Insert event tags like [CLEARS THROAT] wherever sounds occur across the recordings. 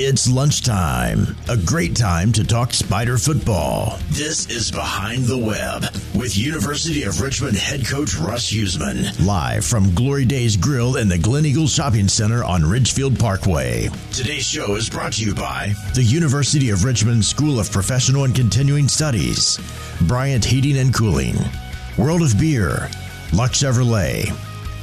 It's lunchtime, a great time to talk Spider football. This is Behind the Web with University of Richmond head coach Russ Huesman, live from Glory Days Grill in the Glen Eagle Shopping Center on Ridgefield Parkway. Today's show is brought to you by the University of Richmond School of Professional and Continuing Studies, Bryant Heating and Cooling, World of Beer, Lux Chevrolet,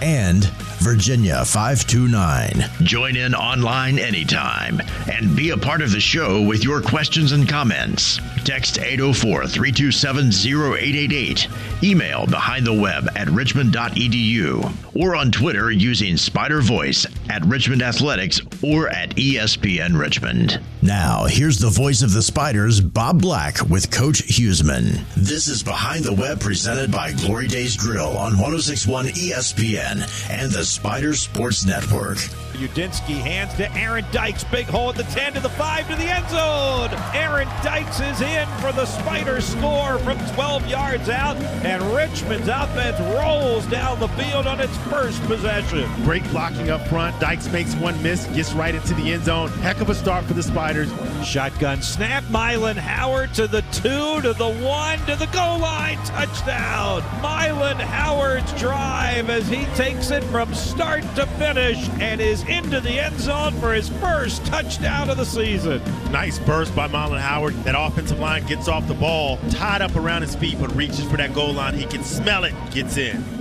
and Virginia 529. Join in online anytime and be a part of the show with your questions and comments. Text 804 327 0888. Email behind the web at richmond.edu or on Twitter using Spider Voice at Richmond Athletics or at ESPN Richmond. Now, here's the voice of the Spiders, Bob Black, with Coach Huesman. This is Behind the Web presented by Glory Days Grill on 1061 ESPN and the Spider Sports Network. Udinski hands to Aaron Dykes. Big hole at the 10 to the 5 to the end zone. Aaron Dykes is in for the Spider score from 12 yards out, and Richmond's offense rolls down the field on its first possession. Great blocking up front. Dykes makes one miss, gets right into the end zone. Heck of a start for the Spiders. Shotgun snap. Mylon Howard to the 2 to the 1 to the goal line. Touchdown. Mylon Howard's drive as he takes it from start to finish and is into the end zone for his first touchdown of the season. Nice burst by Mylon Howard. That offensive line gets off the ball, tied up around his feet, but reaches for that goal line. He can smell it, gets in.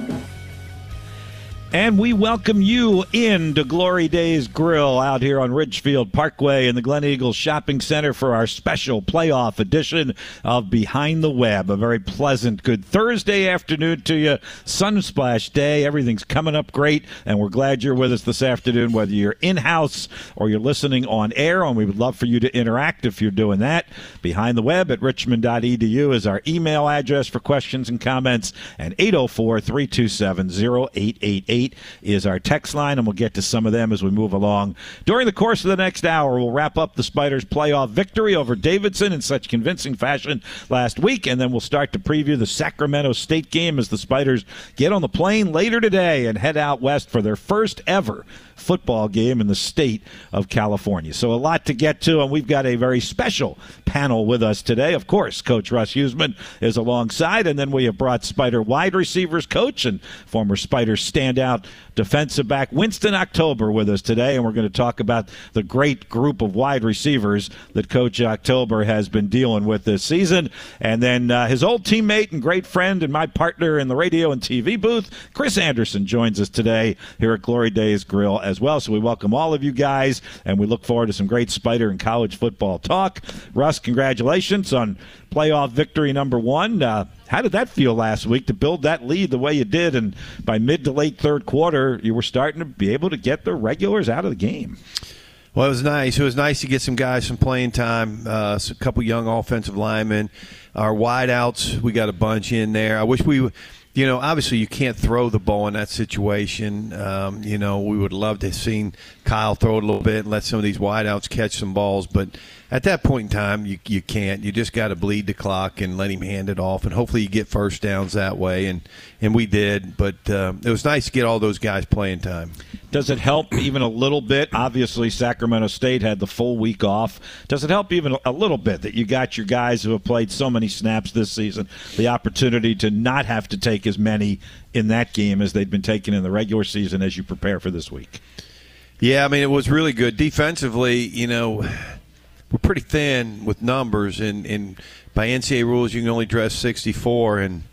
And we welcome you in to Glory Days Grill out here on Ridgefield Parkway in the Glen Eagles Shopping Center for our special playoff edition of Behind the Web. A very pleasant, good Thursday afternoon to you. Sunsplash Day. Everything's coming up great, and we're glad you're with us this afternoon, whether you're in house or you're listening on air. And we would love for you to interact if you're doing that. Behind the Web at richmond.edu is our email address for questions and comments, and 804 327 0888 is our text line, and we'll get to some of them as we move along. During the course of the next hour, we'll wrap up the Spiders' playoff victory over Davidson in such convincing fashion last week, and then we'll start to preview the Sacramento State game as the Spiders get on the plane later today and head out west for their first ever football game in the state of California. So a lot to get to, and we've got a very special panel with us today. Of course, Coach Russ Huesman is alongside, and then we have brought Spider wide receivers coach and former Spider standout defensive back Winston October with us today, and we're going to talk about the great group of wide receivers that Coach October has been dealing with this season. And then uh, his old teammate and great friend and my partner in the radio and TV booth, Chris Anderson, joins us today here at Glory Days Grill as well. So we welcome all of you guys, and we look forward to some great Spider and college football talk. Russ, congratulations on playoff victory number one. Uh, how did that feel last week to build that lead the way you did? And by mid to late third quarter, you were starting to be able to get the regulars out of the game. Well, it was nice. It was nice to get some guys some playing time. Uh, a couple young offensive linemen. Our wideouts, we got a bunch in there. I wish we you know, obviously you can't throw the ball in that situation. Um, you know, we would love to have seen Kyle throw it a little bit and let some of these wideouts catch some balls, but at that point in time, you you can't. You just got to bleed the clock and let him hand it off, and hopefully you get first downs that way. And and we did, but uh, it was nice to get all those guys playing time. Does it help even a little bit? Obviously, Sacramento State had the full week off. Does it help even a little bit that you got your guys who have played so many snaps this season the opportunity to not have to take as many in that game as they'd been taking in the regular season as you prepare for this week? Yeah, I mean, it was really good. Defensively, you know, we're pretty thin with numbers, and, and by NCAA rules, you can only dress 64, and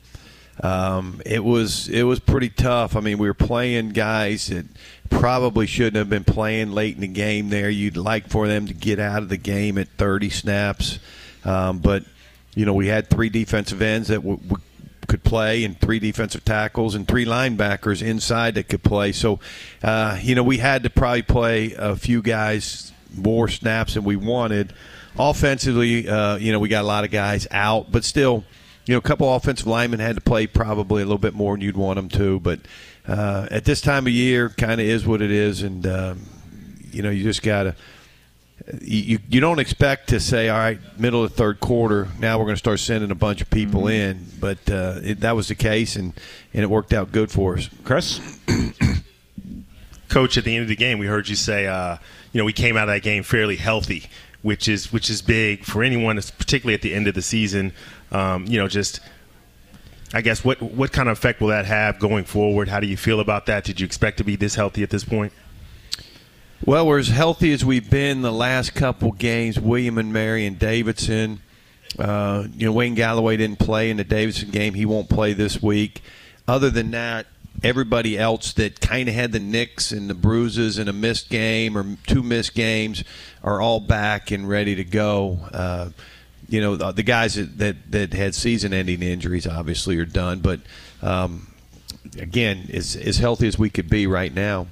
um, it was it was pretty tough. I mean, we were playing guys that probably shouldn't have been playing late in the game. There, you'd like for them to get out of the game at 30 snaps, um, but you know, we had three defensive ends that w- w- could play, and three defensive tackles, and three linebackers inside that could play. So, uh, you know, we had to probably play a few guys more snaps than we wanted. Offensively, uh, you know, we got a lot of guys out, but still, you know, a couple offensive linemen had to play probably a little bit more than you'd want them to. But uh, at this time of year, kind of is what it is, and um, you know, you just got to. You, you don't expect to say, all right, middle of the third quarter, now we're going to start sending a bunch of people mm-hmm. in. But uh, it, that was the case, and, and it worked out good for us. Chris? [COUGHS] Coach, at the end of the game, we heard you say, uh, you know, we came out of that game fairly healthy, which is which is big for anyone, particularly at the end of the season. Um, you know, just I guess what what kind of effect will that have going forward? How do you feel about that? Did you expect to be this healthy at this point? Well, we're as healthy as we've been the last couple games. William and Mary and Davidson. Uh, you know, Wayne Galloway didn't play in the Davidson game. He won't play this week. Other than that, everybody else that kind of had the nicks and the bruises and a missed game or two missed games are all back and ready to go. Uh, you know, the, the guys that, that, that, had season-ending injuries obviously are done, but um, again, as, as healthy as we could be right now.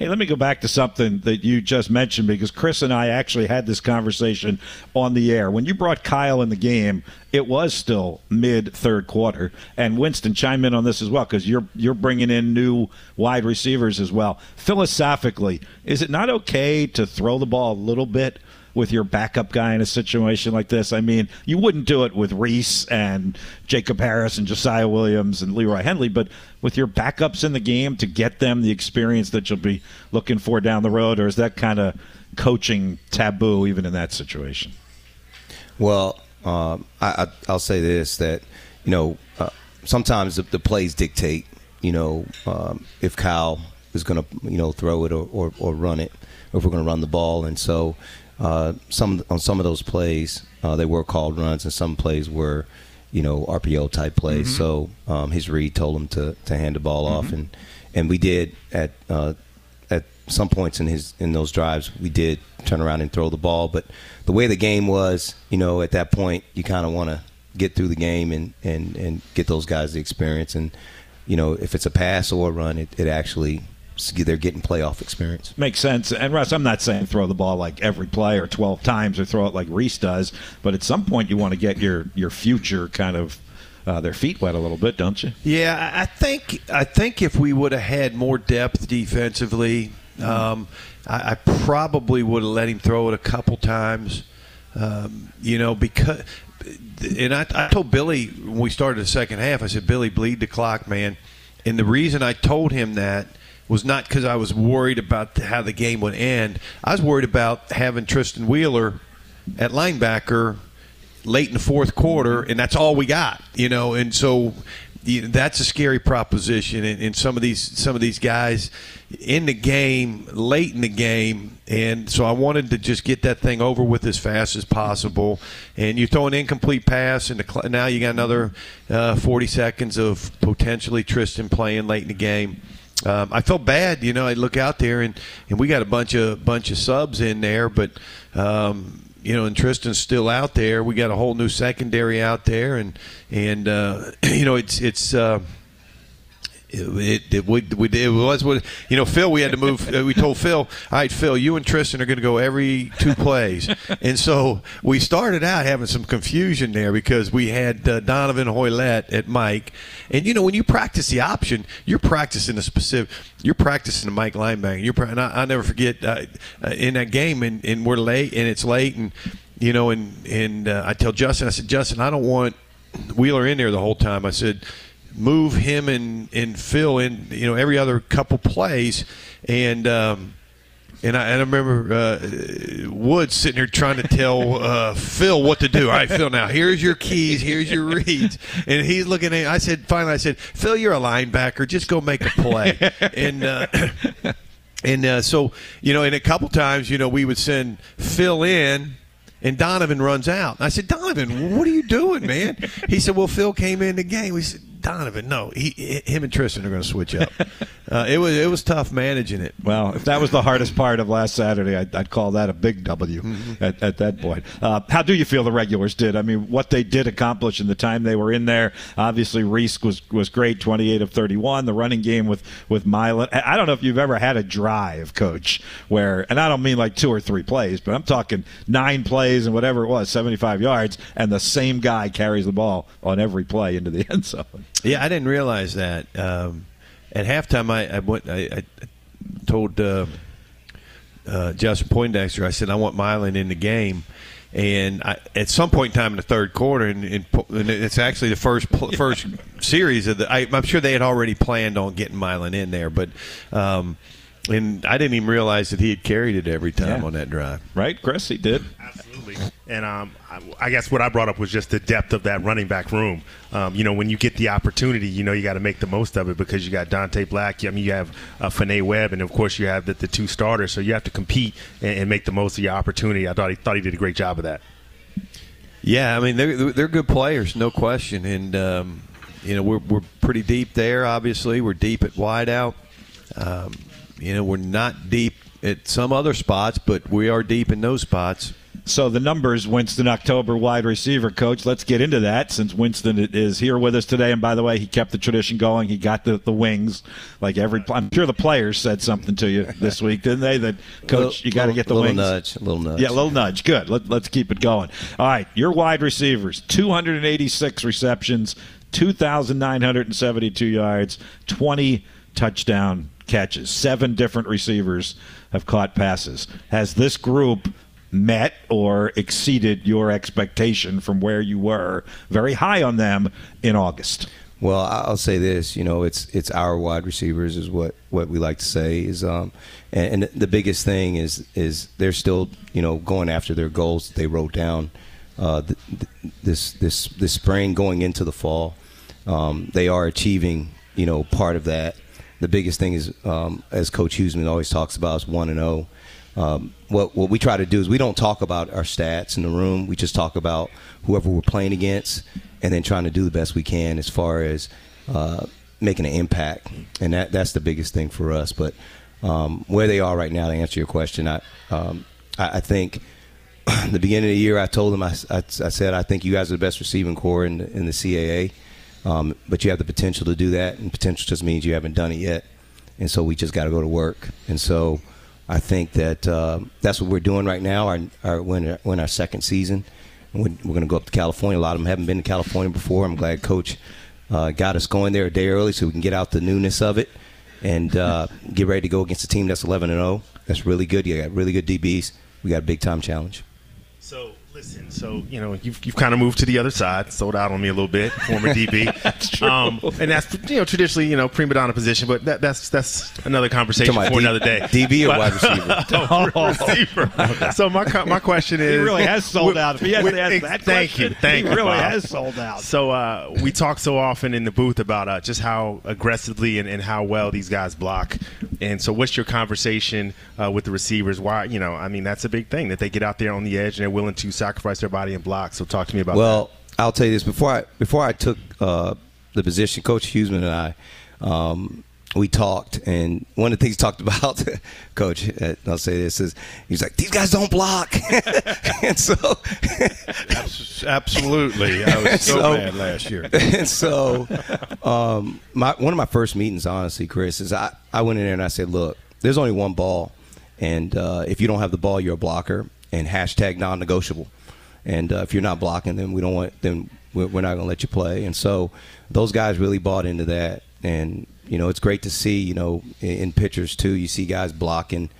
Hey, let me go back to something that you just mentioned because Chris and I actually had this conversation on the air. When you brought Kyle in the game, it was still mid third quarter, and Winston chime in on this as well because you're you're bringing in new wide receivers as well. Philosophically, is it not okay to throw the ball a little bit? With your backup guy in a situation like this. I mean, you wouldn't do it with Reese and Jacob Harris and Josiah Williams and Leroy Henley, but with your backups in the game to get them the experience that you'll be looking for down the road, or is that kind of coaching taboo even in that situation? Well, um, I, will say this that you know uh, sometimes the, the, plays dictate. You know, um, if Kyle is going to you know throw it or, or, or run it, or if we're going to run the ball, and so uh, some on some of those plays uh, they were called runs, and some plays were, you know, RPO type plays. Mm-hmm. So um, his read told him to, to hand the ball mm-hmm. off, and and we did at uh, at some points in his in those drives we did turn around and throw the ball. But the way the game was, you know, at that point you kind of want to get through the game and, and and get those guys the experience. And you know, if it's a pass or a run, it, it actually they're getting playoff experience. Makes sense. And Russ, I'm not saying throw the ball like every play or 12 times or throw it like Reese does, but at some point you want to get your your future kind of uh, their feet wet a little bit, don't you? Yeah, I think I think if we would have had more depth defensively, um, I, I, probably would have let him throw it a couple times. Um, you know, because and I, I told Billy when we started the second half, I said, Billy, bleed the clock, man. And the reason I told him that was not because I was worried about how the game would end. I was worried about having Tristan Wheeler at linebacker late in the fourth quarter, and that's all we got, you know. And so that's a scary proposition. And, and, some of these some of these guys in the game late in the game, and so I wanted to just get that thing over with as fast as possible. And you throw an incomplete pass, and now you got another uh, 40 seconds of potentially Tristan playing late in the game um, I felt bad, you know. I look out there and, and we got a bunch of bunch of subs in there, but um, you know, and Tristan's still out there. We got a whole new secondary out there, and and uh, [CLEARS THROAT] you know, it's it's. Uh, it, it, it, it, was what you know. Phil, we had to move. [LAUGHS] Uh, we told Phil, "All right, Phil, you and Tristan are going to go every two plays." [LAUGHS] and so we started out having some confusion there because we had uh, Donovan Hoylett at Mike, and you know when you practice the option, you're practicing a specific. You're practicing the Mike linebacker. You're. And I, will never forget uh, uh, in that game, and, and we're late, and it's late, and you know, and and uh, I tell Justin, I said, Justin, I don't want Wheeler in there the whole time. I said move him and, and Phil in, you know, every other couple plays. And, um, and I, and I remember uh, Woods sitting here trying to tell uh, Phil what to do. All right, Phil, now here's your keys, here's your reads. And he's looking at I said, finally, I said, Phil, you're a linebacker. Just go make a play. [LAUGHS] and, uh, and uh, so, you know, and a couple times, you know, we would send Phil in and Donovan runs out. I said, Donovan, what are you doing, man? He said, Well, Phil came in the game. We said, Donovan, no, he, him and Tristan are going to switch up. [LAUGHS] uh, it was it was tough managing it. Well, if that was the hardest part of last Saturday, I'd, I'd call that a big W mm-hmm. at, at, that point. Uh, how do you feel the regulars did? I mean, what they did accomplish in the time they were in there. Obviously, Reese was was great, twenty eight of thirty one. The running game with with Milan. I don't know if you've ever had a drive, Coach, where and I don't mean like two or three plays, but I'm talking nine plays and whatever it was, seventy five yards, and the same guy carries the ball on every play into the [LAUGHS] end zone. Yeah, I didn't realize that. Um, at halftime, I, I went. I, I told uh, uh, Justin Poindexter, I said, I want Milan in the game. And I, at some point in time in the third quarter, and, and, and it's actually the first first series of the. I, am sure they had already planned on getting Milan in there, but um, and I didn't even realize that he had carried it every time Yeah. on that drive. Right, Chris? He did. Absolutely. And um, I, I guess what I brought up was just the depth of that running back room. Um, you know, when you get the opportunity, you know you got to make the most of it because you got Dante Black. I mean, you have uh, Finay Webb, and of course you have the, the two starters. So you have to compete and, and make the most of your opportunity. I thought he thought he did a great job of that. Yeah, I mean they're they're good players, no question, and um, you know we're we're pretty deep there. Obviously, we're deep at wideout. Um, you know, we're not deep at some other spots, but we are deep in those spots. So the numbers, Winston October wide receiver coach. Let's get into that since Winston is here with us today. And by the way, he kept the tradition going. He got the, the wings. Like every, I'm sure the players said something to you this [LAUGHS] week, didn't they? That coach, you got to get the little wings. nudge, a little nudge. Yeah, little nudge. Good. Let, let's keep it going. All right, your wide receivers: 286 receptions, 2,972 yards, 20 touchdown catches. Seven different receivers have caught passes. Has this group met or exceeded your expectation from where you were very high on them in August? Well, I'll say this. You know, it's it's our wide receivers is what, what we like to say is, um, and, and the biggest thing is is they're still you know going after their goals that they wrote down uh, th- th- this this this spring going into the fall. Um, they are achieving you know part of that. The biggest thing is, um, as Coach Huesman always talks about, is one and zero. Um, what what we try to do is we don't talk about our stats in the room. We just talk about whoever we're playing against, and then trying to do the best we can as far as uh, making an impact. And that that's the biggest thing for us. But um, where they are right now, to answer your question, I um, I, I think [CLEARS THROAT] the beginning of the year, I told them I, I, I said I think you guys are the best receiving corps in the, in the CAA, um, but you have the potential to do that, and potential just means you haven't done it yet, and so we just got to go to work. And so I think that uh, that's what we're doing right now. Our, our we're, in our, second season. We're, we're going to go up to California. A lot of them haven't been to California before. I'm glad Coach uh, got us going there a day early so we can get out the newness of it and uh, [LAUGHS] get ready to go against a team that's 11 and 0. That's really good. You got really good DBs. We got a big time challenge. So listen, so you know you've, you've kind of moved to the other side, sold out on me a little bit, former [LAUGHS] DB. that's true. Um, and that's you know traditionally you know prima donna position, but that, that's that's another conversation for about another day. DB or But- wide receiver? [LAUGHS] oh, [LAUGHS] receiver. So my my question is, He really has sold out. If he has with- to ask ex- that thank question, you, thank he you. really Bob. has sold out. So uh, we talk so often in the booth about uh, just how aggressively and, and how well these guys block. And so, what's your conversation uh, with the receivers? Why, you know, I mean, that's a big thing that they get out there on the edge and they're willing to sacrifice their body and block. So, talk to me about that. Well, I'll tell you this before I before I took uh, the position, Coach Huesman and I, um, we talked, and one of the things he talked [LAUGHS] about, Coach, uh, I'll say this is he's like these guys don't block, [LAUGHS] and so [LAUGHS] Absolutely, I was so, So- mad last year. and so um, my one of my first meetings, honestly, Chris, is I, I went in there and I said, look, there's only one ball, and uh, if you don't have the ball, you're a blocker, and hashtag non-negotiable. And uh, if you're not blocking, then we don't want then we're, we're not going to let you play. And so those guys really bought into that, and you know it's great to see. You know in, in pictures too, you see guys blocking.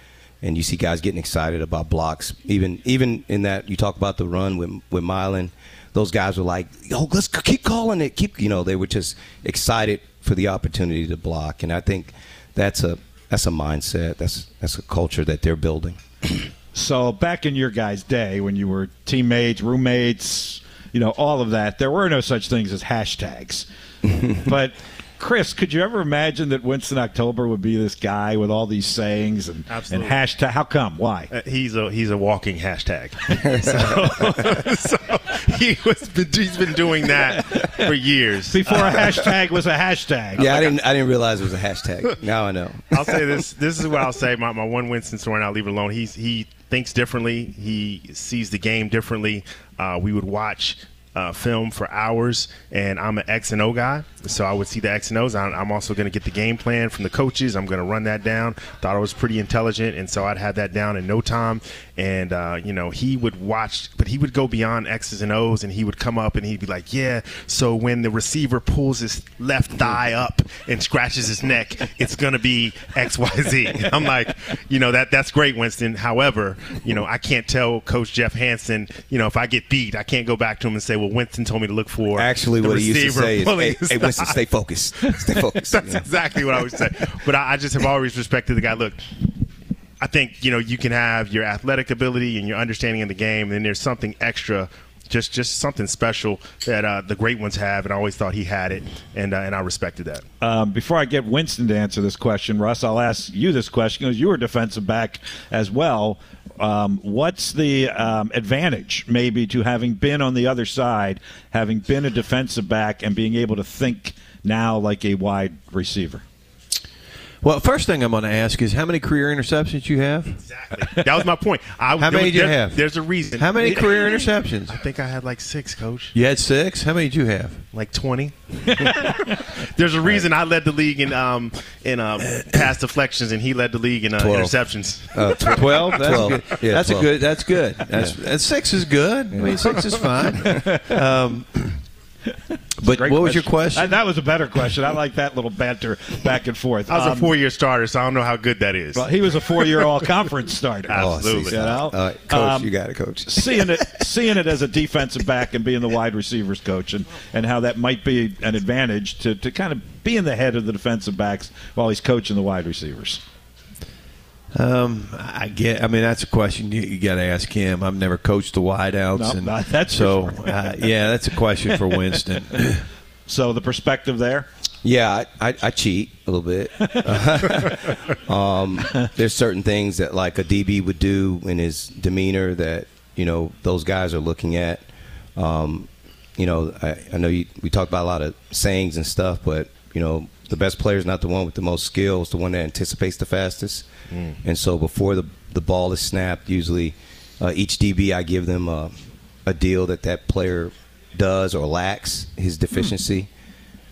And you see guys getting excited about blocks. Even even in that you talk about the run with with Milan, those guys were like, "Yo, let's keep calling it." Keep you know they were just excited for the opportunity to block, and I think that's a that's a mindset. That's that's a culture that they're building. [CLEARS THROAT] So back in your guys' day, when you were teammates, roommates, you know, all of that, there were no such things as hashtags. [LAUGHS] but Chris, could you ever imagine that Winston October would be this guy with all these sayings and, and hashtag? How come? Why? Uh, he's a he's a walking hashtag. [LAUGHS] so, [LAUGHS] so he was he's been doing that for years. Before a hashtag was a hashtag. Yeah, I didn't I didn't realize it was a hashtag. Now I know. I'll say this. This is what I'll say. My, my one Winston story, and I'll leave it alone. He's he thinks differently. He sees the game differently. Uh, we would watch uh, film for hours, and I'm an X and O guy, so I would see the X and O's. I'm, also going to get the game plan from the coaches. I'm going to run that down. Thought I was pretty intelligent, and so I'd have that down in no time. And uh, you know, he would watch, but he would go beyond X's and O's, and he would come up and he'd be like, "Yeah, so when the receiver pulls his left thigh up and scratches his neck, it's going to be X, Y, Z." [LAUGHS] I'm like, you know, that that's great, Winston. However, you know, I can't tell Coach Jeff Hansen, you know, if I get beat, I can't go back to him and say, well, Winston told me to look for. Actually, what he used to say is, "Hey, hey Winston, stay focused. Stay [LAUGHS] focused." That's Yeah. exactly what I would say. But I, I just have always respected the guy. Look, I think you know you can have your athletic ability and your understanding of the game, and then there's something extra. Just, just something special that uh, the great ones have, and I always thought he had it, and uh, and I respected that. Um, before I get Winston to answer this question, Russ, I'll ask you this question because you were defensive back as well. Um, what's the um, advantage, maybe, to having been on the other side, having been a defensive back, and being able to think now like a wide receiver? Well, first thing I'm going to ask is how many career interceptions you have? Exactly. That was my point. I, How many there- do you have? There's a reason. How many [LAUGHS] career interceptions? I think I had like six, coach. You had six. How many did you have? Like twenty. [LAUGHS] There's a reason I led the league in um in um pass deflections, and he led the league in uh, Twelve. interceptions. Uh, [LAUGHS] Twelve. That's Twelve. good. Yeah, that's 12. a good. That's good. That's, that's six is good. I mean, six is fine. Um, but Great what was your question? Uh, that was a better question. I like that little banter back and forth. I was Um, a four-year starter, so I don't know how good that is. Well, he was a four-year all-conference starter. Oh, [LAUGHS] Absolutely. You know? All right, coach, Um, you got it, coach. seeing it [LAUGHS] seeing it as a defensive back and being the wide receivers coach and, and how that might be an advantage to, to kind of be in the head of the defensive backs while he's coaching the wide receivers. Um, I get. I mean, that's a question you, you got to ask him. I've never coached the wideouts, No, and not- [LAUGHS] that's so. sure. uh, yeah, that's a question for Winston. [LAUGHS] [LAUGHS] So the perspective there. Yeah, I, I, I cheat a little bit. um, there's certain things that like a DB would do in his demeanor that you know those guys are looking at. Um, you know, I, I know you, we talked about a lot of sayings and stuff, but you know, the best player is not the one with the most skill; it's the one that anticipates the fastest. And so, before the the ball is snapped, usually uh, each DB I give them a, a deal that that player does or lacks his deficiency.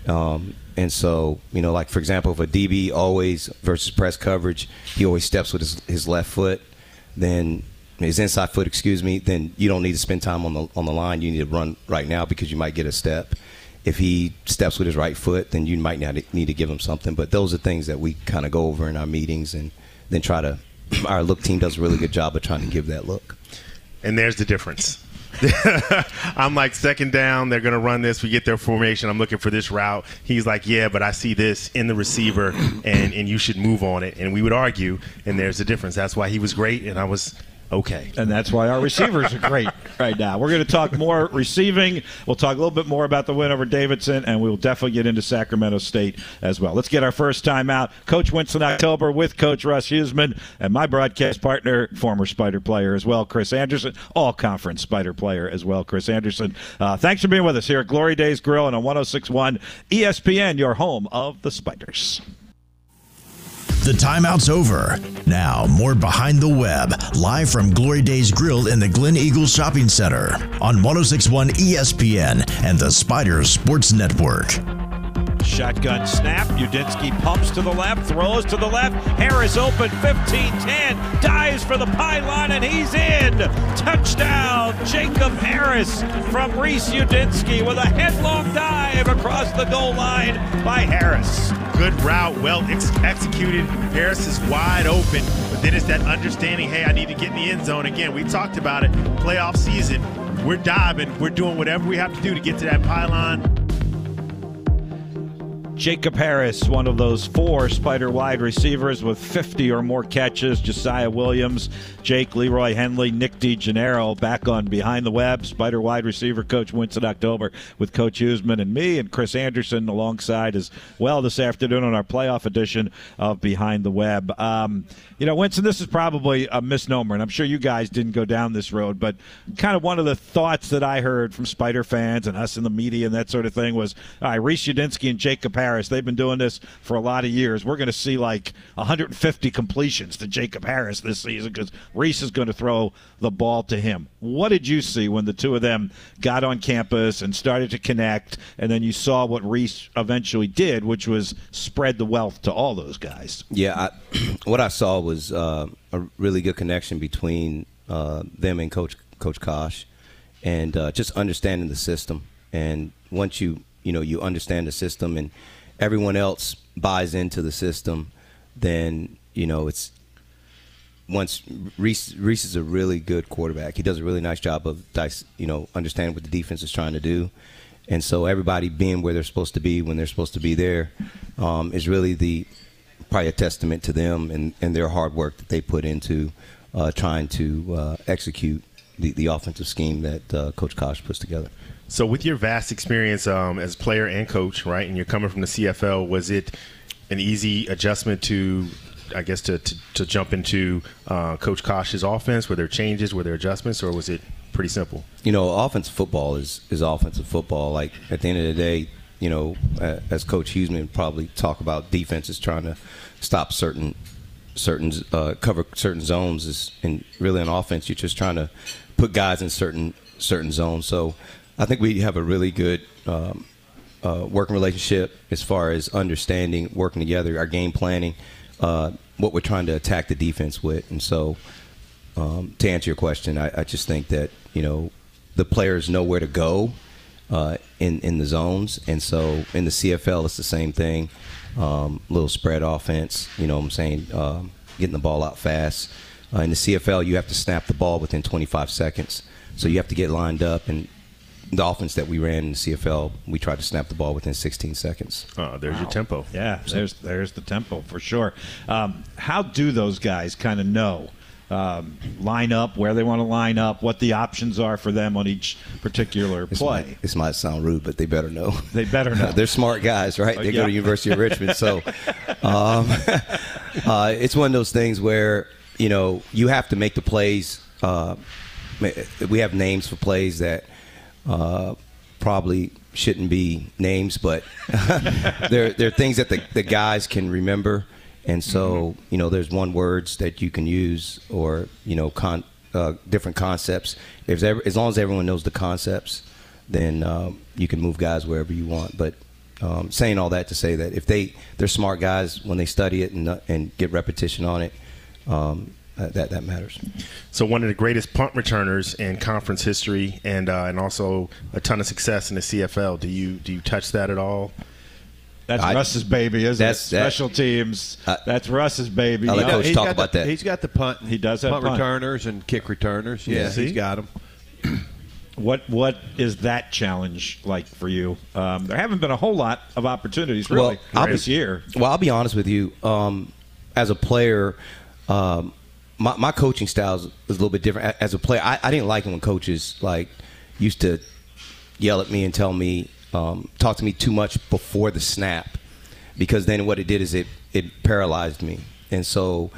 Um, and so, you know, like for example, if a DB always versus press coverage, he always steps with his, his left foot, then his inside foot, excuse me, then you don't need to spend time on the on the line. You need to run right now because you might get a step. If he steps with his right foot, then you might not need to give him something. But those are things that we kind of go over in our meetings and then try to. [CLEARS THROAT] Our look team does a really good job of trying to give that look. and there's the difference. [LAUGHS] I'm like second down. They're gonna run this. We get their formation. I'm looking for this route. He's like, yeah, but I see this in the receiver, and and you should move on it. And we would argue, and there's the difference. That's why he was great, and I was okay. And that's why our receivers are great [LAUGHS] right now. We're going to talk more receiving. We'll talk a little bit more about the win over Davidson, and we'll definitely get into Sacramento State as well. Let's get our first time out. Coach Winston October with Coach Russ Huesman and my broadcast partner, former Spider player as well, Chris Anderson, all conference Spider player as well, Chris Anderson. Uh, thanks for being with us here at Glory Days Grill and on 1061 ESPN, your home of the Spiders. The timeout's over. Now, more Behind the Web, live from Glory Days Grill in the Glen Eagles Shopping Center on 1061 ESPN and the Spiders Sports Network. Shotgun snap. Udinski pumps to the left, throws to the left. Harris open 15 10. Dives for the pylon, and he's in. Touchdown, Jacob Harris from Reese Udinski with a headlong dive across the goal line by Harris. Good route, well ex- executed. Harris is wide open, but then it's that understanding. Hey, I need to get in the end zone again. We talked about it. Playoff season. We're diving. We're doing whatever we have to do to get to that pylon. Jacob Harris, one of those four Spider wide receivers with 50 or more catches. Josiah Williams, Jake Leroy Henley, Nick DeGennaro back on Behind the Web. Spider wide receiver coach Winston October with Coach Huesman and me and Chris Anderson alongside as well this afternoon on our playoff edition of Behind the Web. Um, you know, Winston, this is probably a misnomer, and I'm sure you guys didn't go down this road, but kind of one of the thoughts that I heard from Spider fans and us in the media and that sort of thing was, all right, Reese Udinski and Jacob Harris, they've been doing this for a lot of years. We're going to see like 150 completions to Jacob Harris this season because Reese is going to throw the ball to him. What did you see when the two of them got on campus and started to connect, and then you saw what Reese eventually did, which was spread the wealth to all those guys? Yeah, I, [CLEARS THROAT] what I saw was uh, a really good connection between uh, them and Coach Coach Cosh, and uh, just understanding the system. And once you you know you understand the system, and everyone else buys into the system, then you know it's once Reese Reese is a really good quarterback. He does a really nice job of you know, understanding what the defense is trying to do, and so everybody being where they're supposed to be when they're supposed to be there um, is really the probably a testament to them and, and their hard work that they put into uh, trying to uh, execute the, the offensive scheme that uh, Coach Cosh puts together. So, with your vast experience um, as player and coach, right, and you're coming from the CFL, was it an easy adjustment to, I guess, to, to, to jump into uh, Coach Cosh's offense? Were there changes? Were there adjustments? Or was it pretty simple? You know, offensive football is, is offensive football. Like, at the end of the day, you know, as Coach Huesman probably talk about defenses trying to stop certain certain uh, cover certain zones is and really on offense you're just trying to put guys in certain certain zones so I think we have a really good um, uh, working relationship as far as understanding working together our game planning uh, what we're trying to attack the defense with and so um, to answer your question I, I, just think that you know the players know where to go uh, in in the zones and so in the CFL it's the same thing um, little spread offense. You know what I'm saying? Um, getting the ball out fast. Uh, in the CFL, you have to snap the ball within 25 seconds. So you have to get lined up. And the offense that we ran in the CFL, we tried to snap the ball within 16 seconds. Oh, there's wow. your tempo. Yeah, there's there's the tempo for sure. Um, how do those guys kind of know um, line up, where they want to line up, what the options are for them on each particular this play. Might, this might sound rude, but they better know. [LAUGHS] They better know. [LAUGHS] They're smart guys, right? They yeah. go to University of Richmond, so [LAUGHS] um, uh, it's one of those things where you know you have to make the plays. Uh, we have names for plays that uh, probably shouldn't be names, but [LAUGHS] they're they're things that the, the guys can remember and so, mm-hmm. you know, there's one words that you can use or, you know, con, uh, different concepts. If ever, as long as everyone knows the concepts, then um, you can move guys wherever you want. But um, saying all that to say that if they they're smart guys when they study it and uh, and get repetition on it, um, uh, that that matters. So one of the greatest punt returners in conference history, and uh, and also a ton of success in the CFL. Do you do you touch that at all? That's I, Russ's baby, isn't it? Special that, teams. Uh, that's Russ's baby. I'll let Coach talk about the, that. He's got the punt. He does have punt, punt. returners and kick returners. Yeah, yeah he's got them. [CLEARS THROAT] What what is that challenge like for you? Um, there haven't been a whole lot of opportunities really well, this be, year. Well, I'll be honest with you. Um, as a player, um, my, my, coaching style is, a little bit different. As a player, I, I didn't like it when coaches like used to yell at me and tell me um, talk to me too much before the snap because then what it did is it, it paralyzed me. And so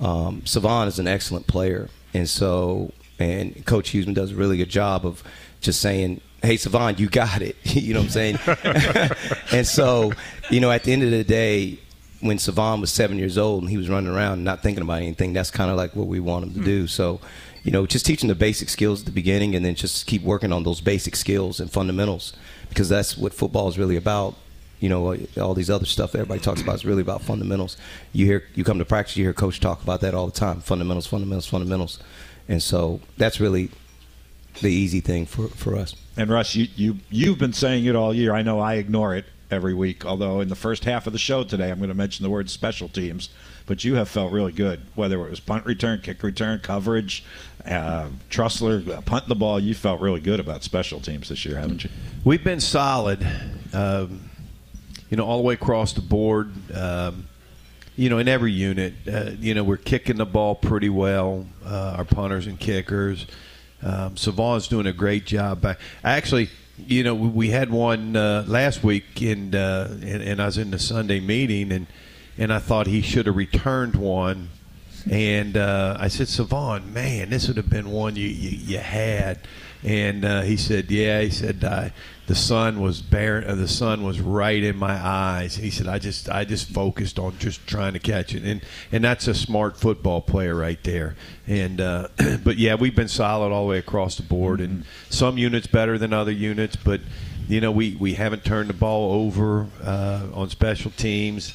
um, Savon is an excellent player. And so, and Coach Huesman does a really good job of just saying, hey, Savon, you got it. [LAUGHS] you know what I'm saying? [LAUGHS] [LAUGHS] and so, you know, at the end of the day, when Savon was seven years old and he was running around not thinking about anything, that's kind of like what we want him to hmm. do. So, you know, just teaching the basic skills at the beginning and then just keep working on those basic skills and fundamentals because that's what football is really about. You know, all these other stuff everybody talks about is really about fundamentals. You hear, you come to practice, you hear coach talk about that all the time: fundamentals, fundamentals, fundamentals. And so that's really the easy thing for, for us. And Russ, you, you you've been saying it all year. I know I ignore it every week. Although in the first half of the show today, I'm going to mention the word special teams. But you have felt really good, whether it was punt return, kick return, coverage, uh, Trussler, uh, punting the ball. You felt really good about special teams this year, haven't you? We've been solid, um, you know, all the way across the board. Um, you know, in every unit, uh, you know, we're kicking the ball pretty well. Uh, our punters and kickers. Um, Savon's doing a great job. Actually, you know, we had one uh, last week, and, uh, and, and I was in the Sunday meeting, and and I thought he should have returned one. And uh, I said, Savon, man, this would have been one you you, you had. And uh, he said, yeah. He said uh, the sun was bare. Uh, the sun was right in my eyes. He said, I just I just focused on just trying to catch it. And and that's a smart football player right there. And uh, [CLEARS THROAT] but yeah, we've been solid all the way across the board. And some units better than other units, but you know we we haven't turned the ball over uh, on special teams.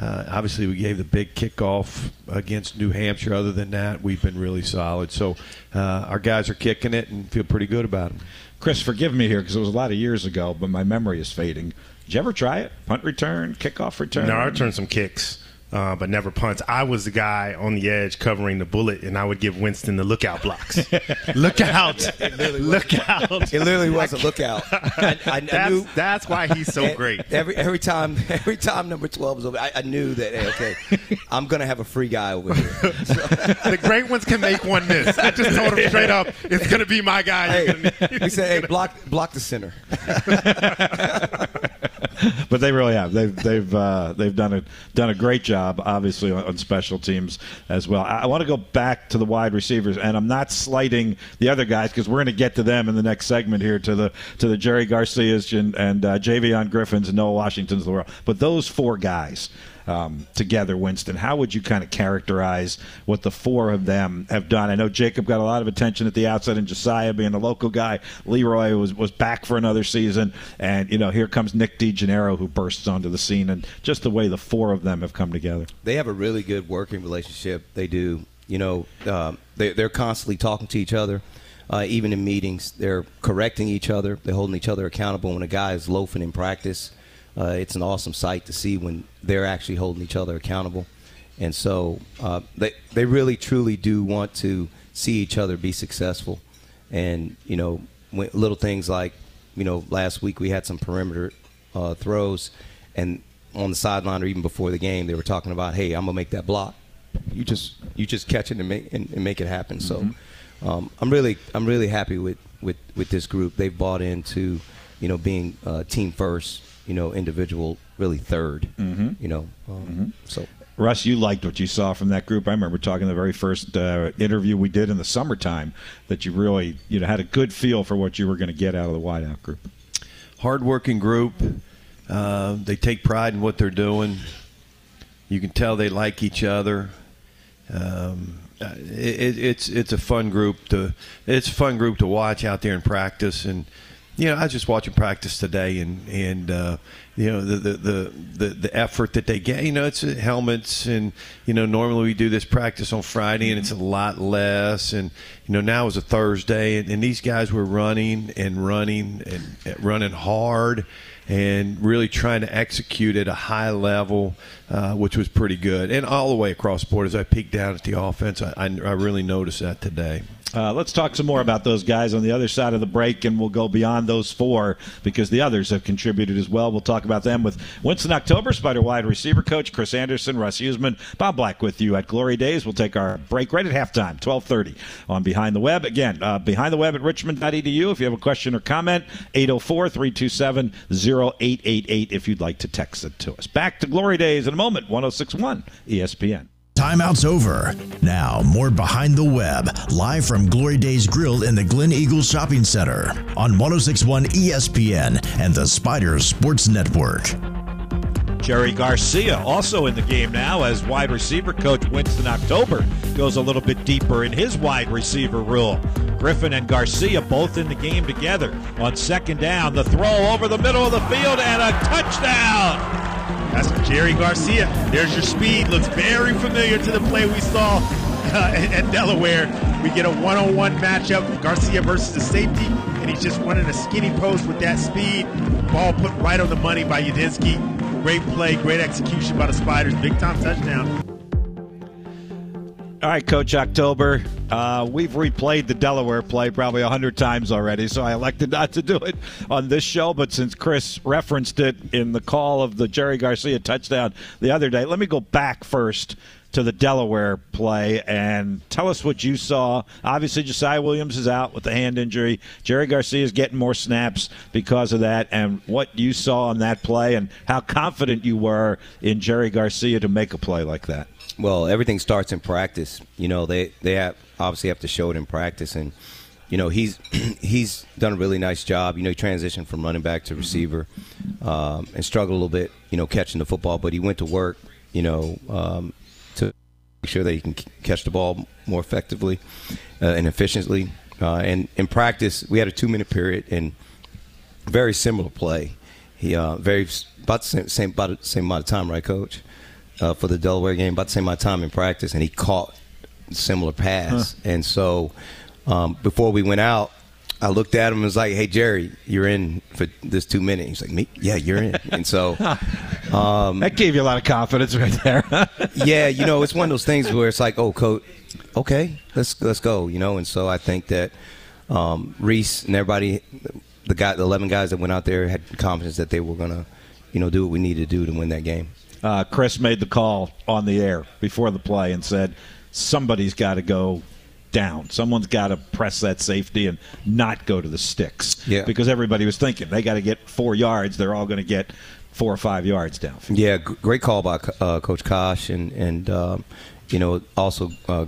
Uh, obviously, we gave the big kickoff against New Hampshire. Other than that, we've been really solid. So uh, our guys are kicking it and feel pretty good about them. Chris, forgive me here because it was a lot of years ago, but my memory is fading. Did you ever try it? Punt return, kickoff return? No, I returned some kicks. Uh, but never punts. I was the guy on the edge covering the bullet, and I would give Winston the lookout blocks. look out! look out! It literally was a lookout. [LAUGHS] I, I, I That's, knew that's why he's so [LAUGHS] great. Every every time [LAUGHS] every time number twelve was over, I, I knew that hey, okay, I'm gonna have a free guy over here. So, the great ones can make one miss. I just told him straight up, it's going to be my guy. Hey, he said, hey, block block the center. [LAUGHS] but they really have. They've they've uh, they've done a done a great job, obviously on, on special teams as well. I, I want to go back to the wide receivers, and I'm not slighting the other guys because we're going to get to them in the next segment here to the to the Jerry Garcias and, and uh, Javion Griffins and Noah Washingtons of the world. But those four guys. Um, together, Winston. How would you kind of characterize what the four of them have done? I know Jacob got a lot of attention at the outset, and Josiah being a local guy. Leroy was was back for another season, and you know here comes Nick DeGennaro who bursts onto the scene, and just the way the four of them have come together. They have a really good working relationship. They do. You know, um, they, they're constantly talking to each other. Uh, even in meetings, they're correcting each other. They're holding each other accountable. When a guy is loafing in practice, uh, it's an awesome sight to see when they're actually holding each other accountable. And so uh, they they really truly do want to see each other be successful. And you know, when, little things like you know, last week we had some perimeter uh, throws, and on the sideline or even before the game, they were talking about, "Hey, I'm gonna make that block. You just you just catch it and make and, and make it happen." So um, I'm really I'm really happy with, with with this group. They've bought into you know being uh, team first, you know, individual really 3rd You know, um, so. Russ, you liked what you saw from that group. I remember talking the very first uh, interview we did in the summertime that you really you know had a good feel for what you were going to get out of the wideout group. hardworking group. Uh, they take pride in what they're doing. You can tell they like each other. Um, uh, it, it's it's a fun group to it's a fun group to watch out there in practice and you know I was just watching practice today and and uh, you know the, the the the effort that they get you know it's uh, helmets and you know normally we do this practice on Friday and it's a lot less and you know now is a Thursday and, and these guys were running and running and, and running hard and really trying to execute at a high level, uh, which was pretty good. And all the way across the board, as I peeked down at the offense, I, I, I really noticed that today. Uh, let's talk some more about those guys on the other side of the break, and we'll go beyond those four because the others have contributed as well. We'll talk about them with Winston October, Spider wide receiver coach Chris Anderson, Russ Huesman, Bob Black with you at Glory Days. We'll take our break right at halftime, twelve thirty on Behind the Web. Again, uh, Behind the Web at Richmond.edu. If you have a question or comment, 804-327-0888 If you'd like to text it to us. Back to Glory Days in a moment. 106.1 ESPN. Timeout's over. Now, more Behind the Web, live from Glory Days Grill in the Glen Eagles Shopping Center on 1061 ESPN and the Spider Sports Network. Jerry Garcia also in the game now as wide receiver coach Winston October goes a little bit deeper in his wide receiver rule. Griffin and Garcia both in the game together on second down. The throw over the middle of the field and a touchdown. That's Jerry Garcia. There's your speed. Looks very familiar to the play we saw uh, at Delaware. We get a one-on-one matchup, Garcia versus the safety, and he's just running a skinny post with that speed. Ball put right on the money by Udinski. Great play, great execution by the Spiders. Big time touchdown. All right, Coach October. Uh, we've replayed the Delaware play probably a hundred times already, so I elected not to do it on this show. But since Chris referenced it in the call of the Jerry Garcia touchdown the other day, let me go back first to the Delaware play and tell us what you saw. Obviously, Josiah Williams is out with the hand injury. Jerry Garcia is getting more snaps because of that, and what you saw on that play and how confident you were in Jerry Garcia to make a play like that. Well, everything starts in practice. You know, they they have, obviously have to show it in practice, and you know he's [CLEARS THROAT] he's done a really nice job. You know, he transitioned from running back to receiver, um, and struggled a little bit. You know, catching the football, but he went to work. You know, um, to make sure that he can catch the ball more effectively uh, and efficiently. Uh, and in practice, we had a two minute period and very similar play. He uh, very about the same, same about the same amount of time, right, Coach? Uh, for the Delaware game, about the same amount of time in practice, and he caught similar pass. And so, um, before we went out, I looked at him and was like, "Hey, Jerry, you're in for this two minutes." He's like, "Me? Yeah, you're in." and so, [LAUGHS] Um, that gave you a lot of confidence right there. [LAUGHS] yeah, you know, it's one of those things where it's like, oh, coach, okay, let's let's go, you know. And so I think that um, Reese and everybody, the guy, the eleven guys that went out there had confidence that they were gonna, you know, do what we needed to do to win that game. Uh, Chris made the call on the air before the play and said, somebody's got to go down. Someone's got to press that safety and not go to the sticks. Yeah. Because everybody was thinking they got to get four yards. They're all going to get four or five yards down. Yeah, great call by uh, Coach Cosh, and and um, you know also uh,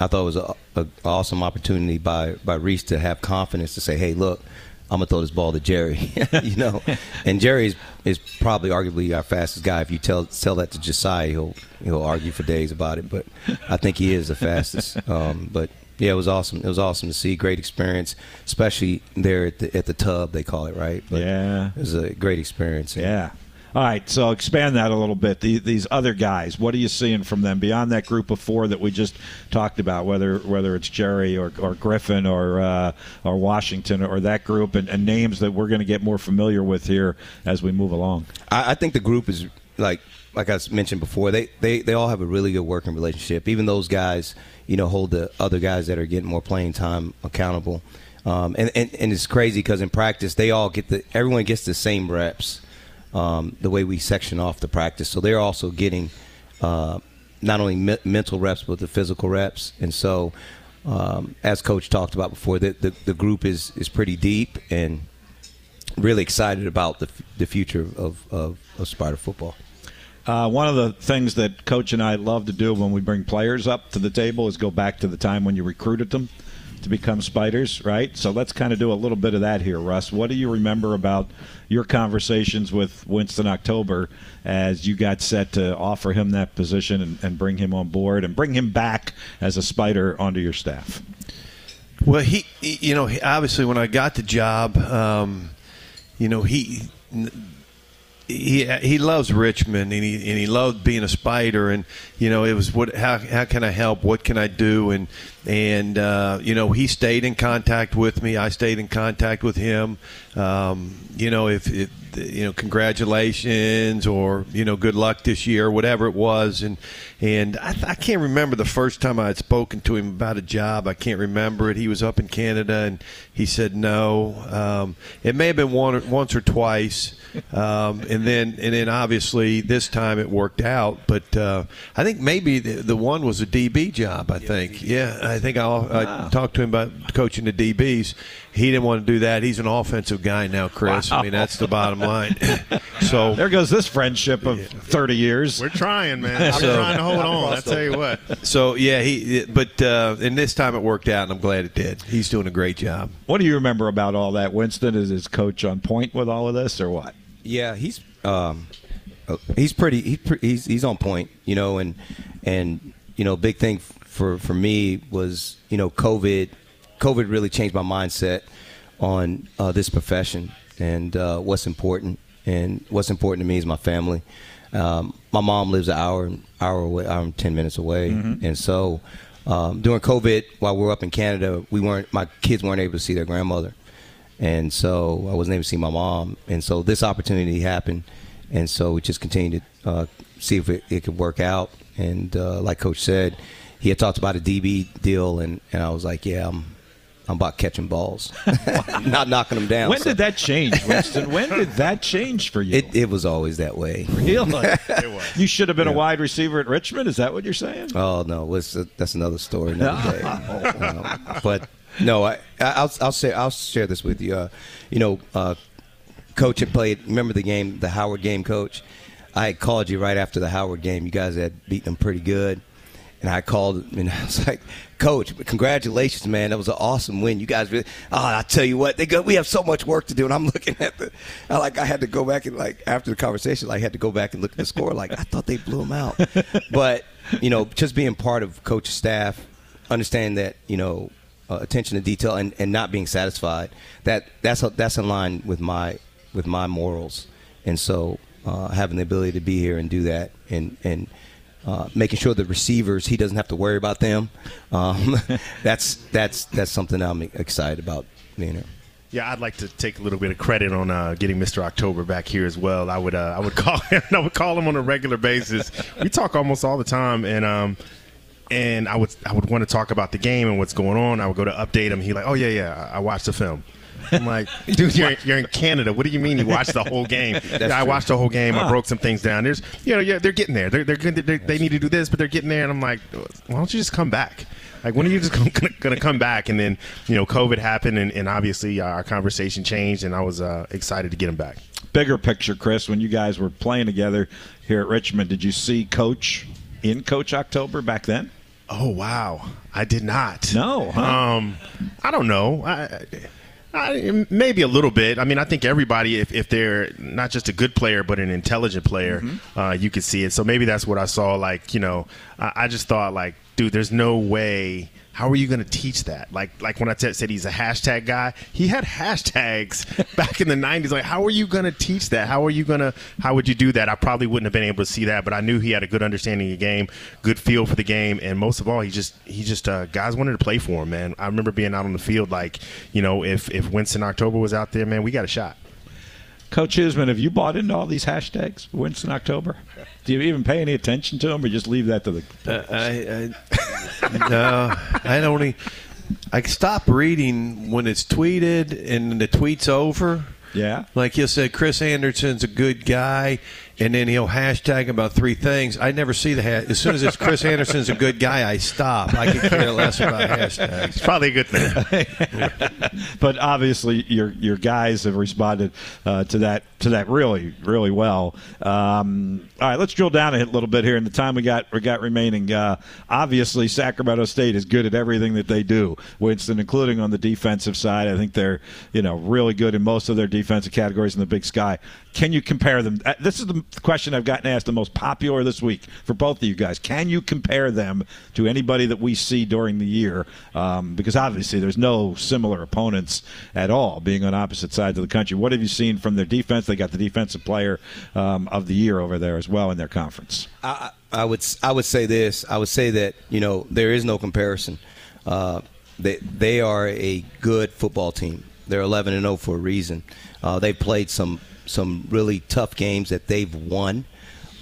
I thought it was a, a awesome opportunity by by Reese to have confidence to say, hey, look. I'm gonna throw this ball to Jerry, [LAUGHS] you know, and Jerry is, is probably arguably our fastest guy. If you tell tell that to Josiah, he'll he'll argue for days about it. But I think he is the fastest. [LAUGHS] Um, but yeah, it was awesome. It was awesome to see. Great experience, especially there at the at the tub they call it, right? But Yeah. it was a great experience. Yeah. All right, so expand that a little bit. The, these other guys, what are you seeing from them beyond that group of four that we just talked about? Whether whether it's Jerry or, or Griffin or uh, or Washington or that group, and, and names that we're going to get more familiar with here as we move along. I, I think the group is like like I mentioned before. They, they they all have a really good working relationship. Even those guys, you know, hold the other guys that are getting more playing time accountable. Um, and, and and it's crazy because in practice they all get the everyone gets the same reps. Um, the way we section off the practice, so they're also getting uh, not only me- mental reps but the physical reps. And so, um, as Coach talked about before, the, the the group is is pretty deep and really excited about the, the future of, of, of Spider football. Uh, one of the things that Coach and I love to do when we bring players up to the table is go back to the time when you recruited them to become Spiders, right? So let's kind of do a little bit of that here, Russ. What do you remember about your conversations with Winston October as you got set to offer him that position and, and bring him on board and bring him back as a Spider onto your staff? Well, he, you know, obviously when I got the job, um, you know, he he he loves Richmond and he and he loved being a spider and you know it was what how how can I help? What can I do? And and uh, you know he stayed in contact with me. I stayed in contact with him. Um, you know if, if you know congratulations or you know good luck this year whatever it was. And and I, I can't remember the first time I had spoken to him about a job. I can't remember it. He was up in Canada and he said no. Um, it may have been one or, once or twice. Um, and then and then obviously this time it worked out. But uh, I think maybe the, the one was a DB job. I think, yeah, I think I'll, I talked to him about coaching the DBs. He didn't want to do that. He's an offensive guy now, Chris. I mean, that's the bottom line. [LAUGHS] so There goes this friendship of 30 years. We're trying, man. I'm So- trying to hold on. I tell you what. so yeah, he. But uh, and this time it worked out, and I'm glad it did. He's doing a great job. What do you remember about all that? Winston is his coach on point with all of this, or what? Yeah, he's um, he's pretty he's, pre- he's he's on point, you know, and and you know, big thing for for me was you know COVID. COVID really changed my mindset on uh, this profession and uh, what's important. And what's important to me is my family. Um, my mom lives an hour hour away, hour and ten minutes away, and so um, during COVID, while we were up in Canada, we weren't my kids weren't able to see their grandmother and so I wasn't able to see my mom. And so this opportunity happened, and so we just continued to uh, see if it, it could work out. And uh, like Coach said, he had talked about a DB deal, and, and I was like, yeah, I'm I'm about catching balls, [LAUGHS] not knocking them down. When So did that change, Winston? when did that change for you? It, it was always that way. Really? [LAUGHS] It was. You should have been a wide receiver at Richmond. Is that what you're saying? Oh no, it's, that's another story, another [LAUGHS] day. Um, but no, I, I'll I'll say I'll share this with you. Uh, you know, uh, coach had played. Remember the game, the Howard game, coach. I had called you right after the Howard game. You guys had beaten them pretty good, and I called and [LAUGHS] I was like, "Coach, congratulations, man! That was an awesome win. You guys really. Oh, I tell you what, they go. We have so much work to do." And I'm [LAUGHS] looking at the, I like I had to go back and like after the conversation, I had to go back and look at the score. Like I thought they blew them out, [LAUGHS] but you know, just being part of coach's staff, understanding that you know uh, attention to detail and, and not being satisfied that that's that's in line with my with my morals and so uh, having the ability to be here and do that and and uh, making sure the receivers he doesn't have to worry about them um, [LAUGHS] that's that's that's something I'm excited about being here Yeah, I'd like to take a little bit of credit on uh, getting Mr. October back here as well. I would uh, I would [LAUGHS] call him I would call him on a regular basis. [LAUGHS] We talk almost all the time, and um, and I would I would want to talk about the game and what's going on. I would go to update him. He like, oh yeah yeah, I watched the film. I'm like, [LAUGHS] dude, you're, you're in Canada. What do you mean you watched the whole game? [LAUGHS] I watched the whole game. I broke some things down. There's, you know, yeah, they're getting there. They're, they're. They're, they need to do this, but they're getting there. And I'm like, why don't you just come back? Like, when are you just [LAUGHS] going to come back? And then, you know, COVID happened, and, and obviously uh, our conversation changed, and I was uh, excited to get him back. Bigger picture, Chris, when you guys were playing together here at Richmond, did you see Coach in Coach October back then? Oh wow, I did not. No, huh? um, I don't know. I, I, maybe a little bit. I mean, I think everybody, if, if they're not just a good player but an intelligent player, mm-hmm. uh, you could see it. So maybe that's what I saw. Like, you know, I, I just thought, like, dude, there's no way how are you going to teach that? Like, like when I t- said he's a hashtag guy, he had hashtags [LAUGHS] back in the '90s. Like, how are you going to teach that? How are you going to? How would you do that? I probably wouldn't have been able to see that, but I knew he had a good understanding of the game, good feel for the game, and most of all, he just he just uh, guys wanted to play for him, man. I remember being out on the field, like, you know, if if Winston October was out there, man, we got a shot. Coach Huesman, have you bought into all these hashtags, Winston October? Do you even pay any attention to them, or just leave that to the? Uh, I, I, no, I don't. I stop reading when it's tweeted and the tweet's over. Yeah. Like you said, Chris Anderson's a good guy, and then he'll hashtag about three things. I never see the hat. As soon as it's Chris Anderson's a good guy, I stop. I can care less about hashtags. It's probably a good thing. [LAUGHS] but obviously, your your guys have responded uh, to that to that really really well. Um, all right, let's drill down a little bit here in the time we got we got remaining. Uh, obviously, Sacramento State is good at everything that they do, Winston, including on the defensive side. I think they're you know really good in most of their defensive categories in the Big Sky. Can you compare them? Uh, this is the question I've gotten asked the most popular this week for both of you guys. Can you compare them to anybody that we see during the year? Um, because obviously there's no similar opponents at all being on opposite sides of the country. What have you seen from their defense? They got the defensive player um, of the year over there as well in their conference. I, I would I would say this. I would say that you know there is no comparison. Uh, they they are a good football team. They're 11 and 0 for a reason. Uh, they've played some some really tough games that they've won.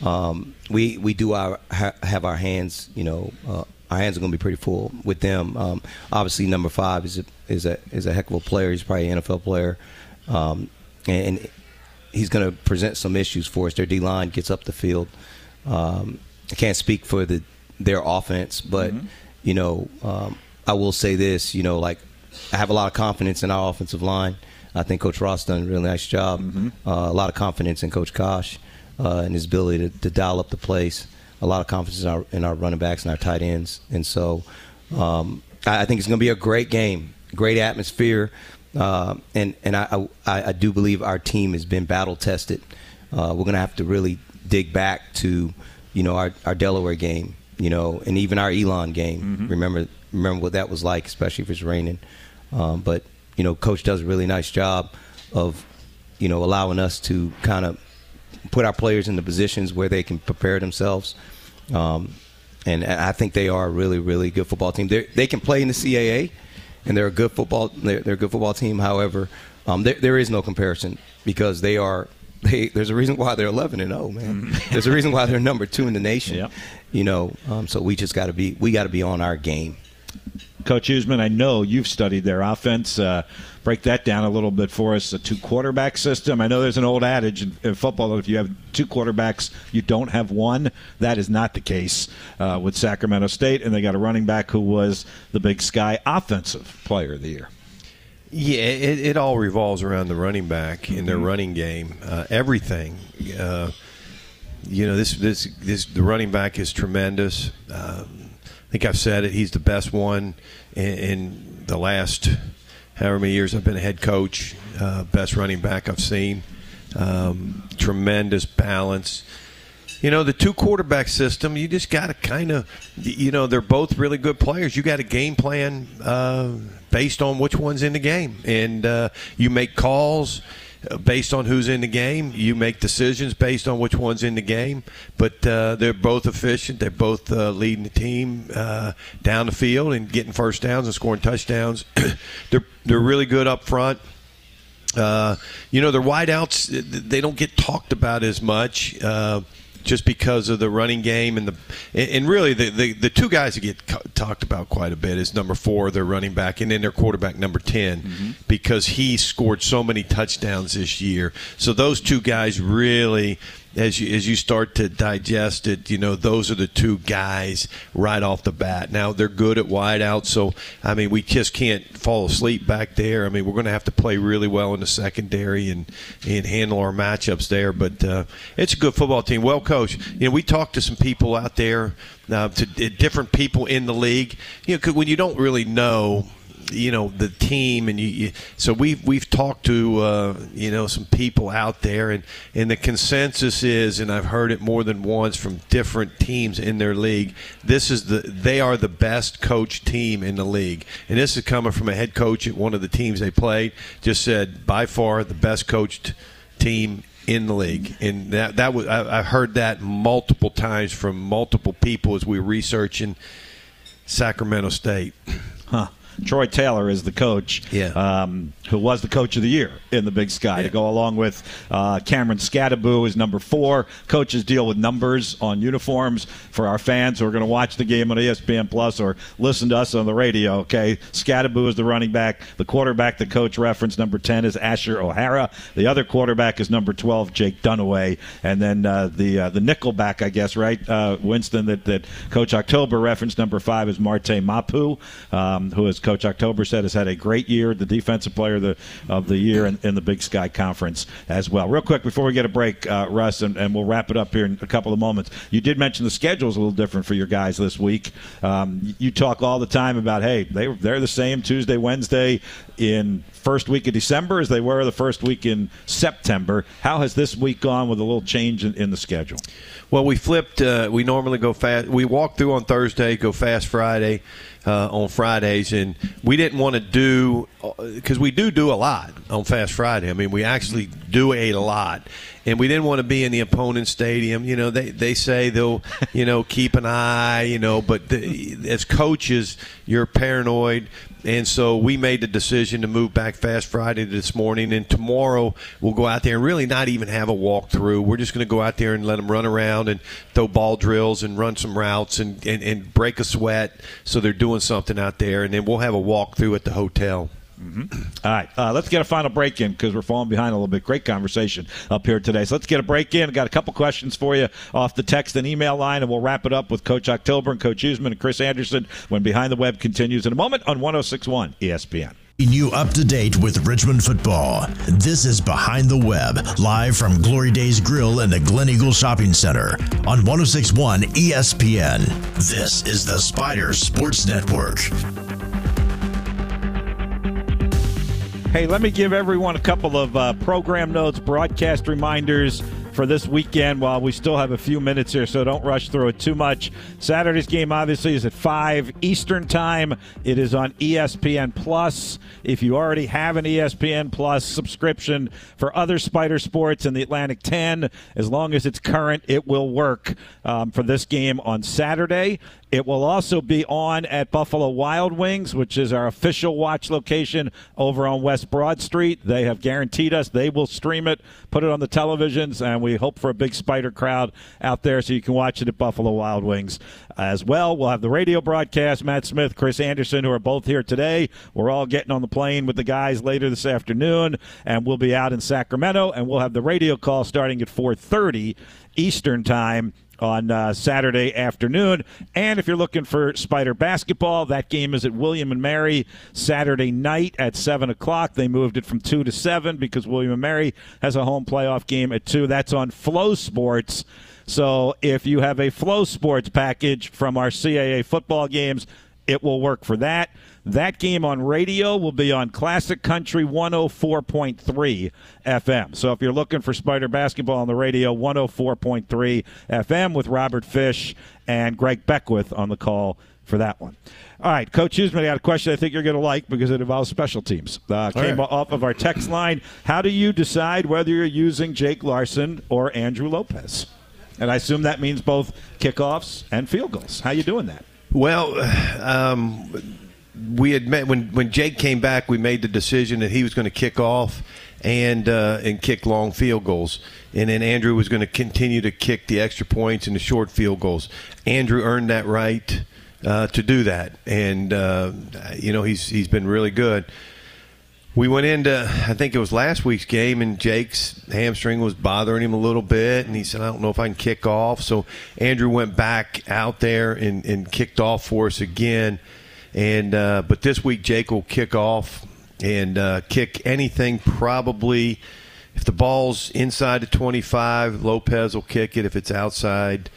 Um, we we do our ha, have our hands, you know, uh, our hands are going to be pretty full with them. Um, obviously, number five is a, is a is a heck of a player. He's probably an NFL player, um, and he's going to present some issues for us. Their D line gets up the field. Um, I can't speak for the their offense, but mm-hmm. you know, um, I will say this. You know, like I have a lot of confidence in our offensive line. I think Coach Ross done a really nice job. Mm-hmm. Uh, a lot of confidence in Coach Cosh uh, and his ability to, to, dial up the place. A lot of confidence in our, in our running backs and our tight ends. And so um, I, I, think it's going to be a great game, great atmosphere. Uh, and and I, I, I, do believe our team has been battle tested. Uh, we're going to have to really dig back to, you know, our, our Delaware game, you know, and even our Elon game. Mm-hmm. Remember remember what that was like, especially if it's raining. Um, but you know, coach does a really nice job of, you know, allowing us to kind of put our players in the positions where they can prepare themselves. Um, and I think they are a really, really good football team. They're, they can play in the CAA, and they're a good football. They're, they're a good football team. However, um, there, there is no comparison because they are. They, there's a reason why they're 11 and 0, man. Mm-hmm. [LAUGHS] there's a reason why they're number two in the nation. Yep. You know, um, so we just got to be we got to be on our game. Coach Huesman, I know you've studied their offense. Uh, break that down a little bit for us. A two quarterback system. I know there's an old adage in, in, football that if you have two quarterbacks, you don't have one. That is not the case uh, with Sacramento State, and they got a running back who was the Big Sky Offensive Player of the Year. Yeah, it, it all revolves around the running back in their mm-hmm. running game. Uh, everything. Uh, you know, this this this the running back is tremendous. Um, think I've said it. He's the best one in, in the last however many years I've been a head coach. Uh, best running back I've seen. Um, tremendous balance. You know, the two quarterback system, you just got to kind of, you know, they're both really good players. You got a game plan uh, based on which one's in the game. And uh, you make calls based on who's in the game. You make decisions based on which one's in the game. But uh, they're both efficient. They're both uh, leading the team uh, down the field and getting first downs and scoring touchdowns. [CLEARS THROAT] they're they're really good up front. Uh, you know, their wideouts, they don't get talked about as much. Just because of the running game and the and really the, the, the two guys that get talked about quite a bit is number four, their running back, and then their quarterback number 10 mm-hmm. because he scored so many touchdowns this year. So those two guys really as you as you start to digest it, you know those are the two guys right off the bat. Now they're good at wideout, so I mean we just can't fall asleep back there. I mean we're going to have to play really well in the secondary and and handle our matchups there. But uh, it's a good football team, well coached. You know we talked to some people out there, uh, to different people in the league. You know when you don't really know you know the team and you, you, so we've we've talked to uh, you know some people out there and and the consensus is and I've heard it more than once from different teams in their league this is the they are the best coached team in the league and this is coming from a head coach at one of the teams they played just said by far the best coached team in the league, and that that was I, I heard that multiple times from multiple people as we were researching Sacramento State. Huh. Troy Taylor is the coach, yeah. um, who was the coach of the year in the Big Sky, yeah. to go along with uh, Cameron Skattebo is number four. Coaches deal with numbers on uniforms for our fans who are going to watch the game on ESPN Plus or listen to us on the radio. Okay, Skattebo is the running back. The quarterback, the coach reference number ten is Asher O'Hara. The other quarterback is number twelve, Jake Dunniway, and then uh, the uh, the nickelback, I guess, right, uh, Winston that that Coach October reference number five is Marte Mapu, um, who is Coach October said has had a great year, the defensive player of the, of the year in, in the Big Sky Conference as well. Real quick before we get a break, uh, Russ, and, and, we'll wrap it up here in a couple of moments. You did mention the schedule is a little different for your guys this week. Um, you talk all the time about hey, they they're the same Tuesday, Wednesday in first week of December as they were the first week in September. How has this week gone with a little change in, in the schedule? Well, we flipped. Uh, we normally go fast. We walk through on Thursday, go fast Friday uh, on Fridays, and we didn't want to do because we do do a lot on Fast Friday. I mean, we actually do a lot, and we didn't want to be in the opponent's stadium. You know, they they say they'll you know [LAUGHS] keep an eye, you know, but the, as coaches, you're paranoid. And so we made the decision to move back Fast Friday this morning, and tomorrow we'll go out there and really not even have a walkthrough. We're just going to go out there and let them run around and throw ball drills and run some routes and, and, and break a sweat. So they're doing something out there, and then we'll have a walkthrough at the hotel. Mm-hmm. [CLEARS THROAT] All right, uh, let's get a final break in because we're falling behind a little bit. Great conversation up here today. So let's get a break in. Got a couple questions for you off the text and email line, and we'll wrap it up with Coach October and Coach Huesman and Chris Anderson when Behind the Web continues in a moment on 1061 ESPN. You up to date with Richmond football. This is Behind the Web, live from Glory Days Grill in the Glen Eagle Shopping Center on 1061 ESPN. This is the Spider Sports Network. Hey, let me give everyone a couple of uh, program notes, broadcast reminders for this weekend while we still have a few minutes here, so don't rush through it too much. Saturday's game obviously is at 5 Eastern Time. It is on ESPN Plus. If you already have an ESPN Plus subscription for other Spider Sports in the Atlantic 10, as long as it's current, it will work um, for this game on Saturday. It will also be on at Buffalo Wild Wings, which is our official watch location over on West Broad Street. They have guaranteed us they will stream it, put it on the televisions, and we hope for a big spider crowd out there so you can watch it at Buffalo Wild Wings as well. We'll have the radio broadcast. Matt Smith, Chris Anderson, who are both here today. We're all getting on the plane with the guys later this afternoon, and we'll be out in Sacramento, and we'll have the radio call starting at 4:30 Eastern Time on uh, Saturday afternoon. And if you're looking for Spider basketball, that game is at William and Mary Saturday night at 7 o'clock. They moved it from 2 to 7 because William and Mary has a home playoff game at 2. That's on FloSports. So if you have a FloSports package from our CAA football games, it will work for that. That game on radio will be on Classic Country 104.3 FM. So if you're looking for Spider basketball on the radio, 104.3 FM with Robert Fish and Greg Beckwith on the call for that one. All right, Coach Huesman, I got a question I think you're going to like because it involves special teams. Uh, came right. off of our text line. How do you decide whether you're using Jake Larson or Andrew Lopez? And I assume that means both kickoffs and field goals. How you doing that? Well, um, we had met when when Jake came back. We made the decision that he was going to kick off and uh, and kick long field goals, and then Andrew was going to continue to kick the extra points and the short field goals. Andrew earned that right uh, to do that, and uh, you know he's he's been really good. We went into, I think it was last week's game, and Jake's hamstring was bothering him a little bit, and he said, I don't know if I can kick off. So Andrew went back out there and, and kicked off for us again. And uh, But this week, Jake will kick off and uh, kick anything probably. If the ball's inside the 25, Lopez will kick it. If it's outside,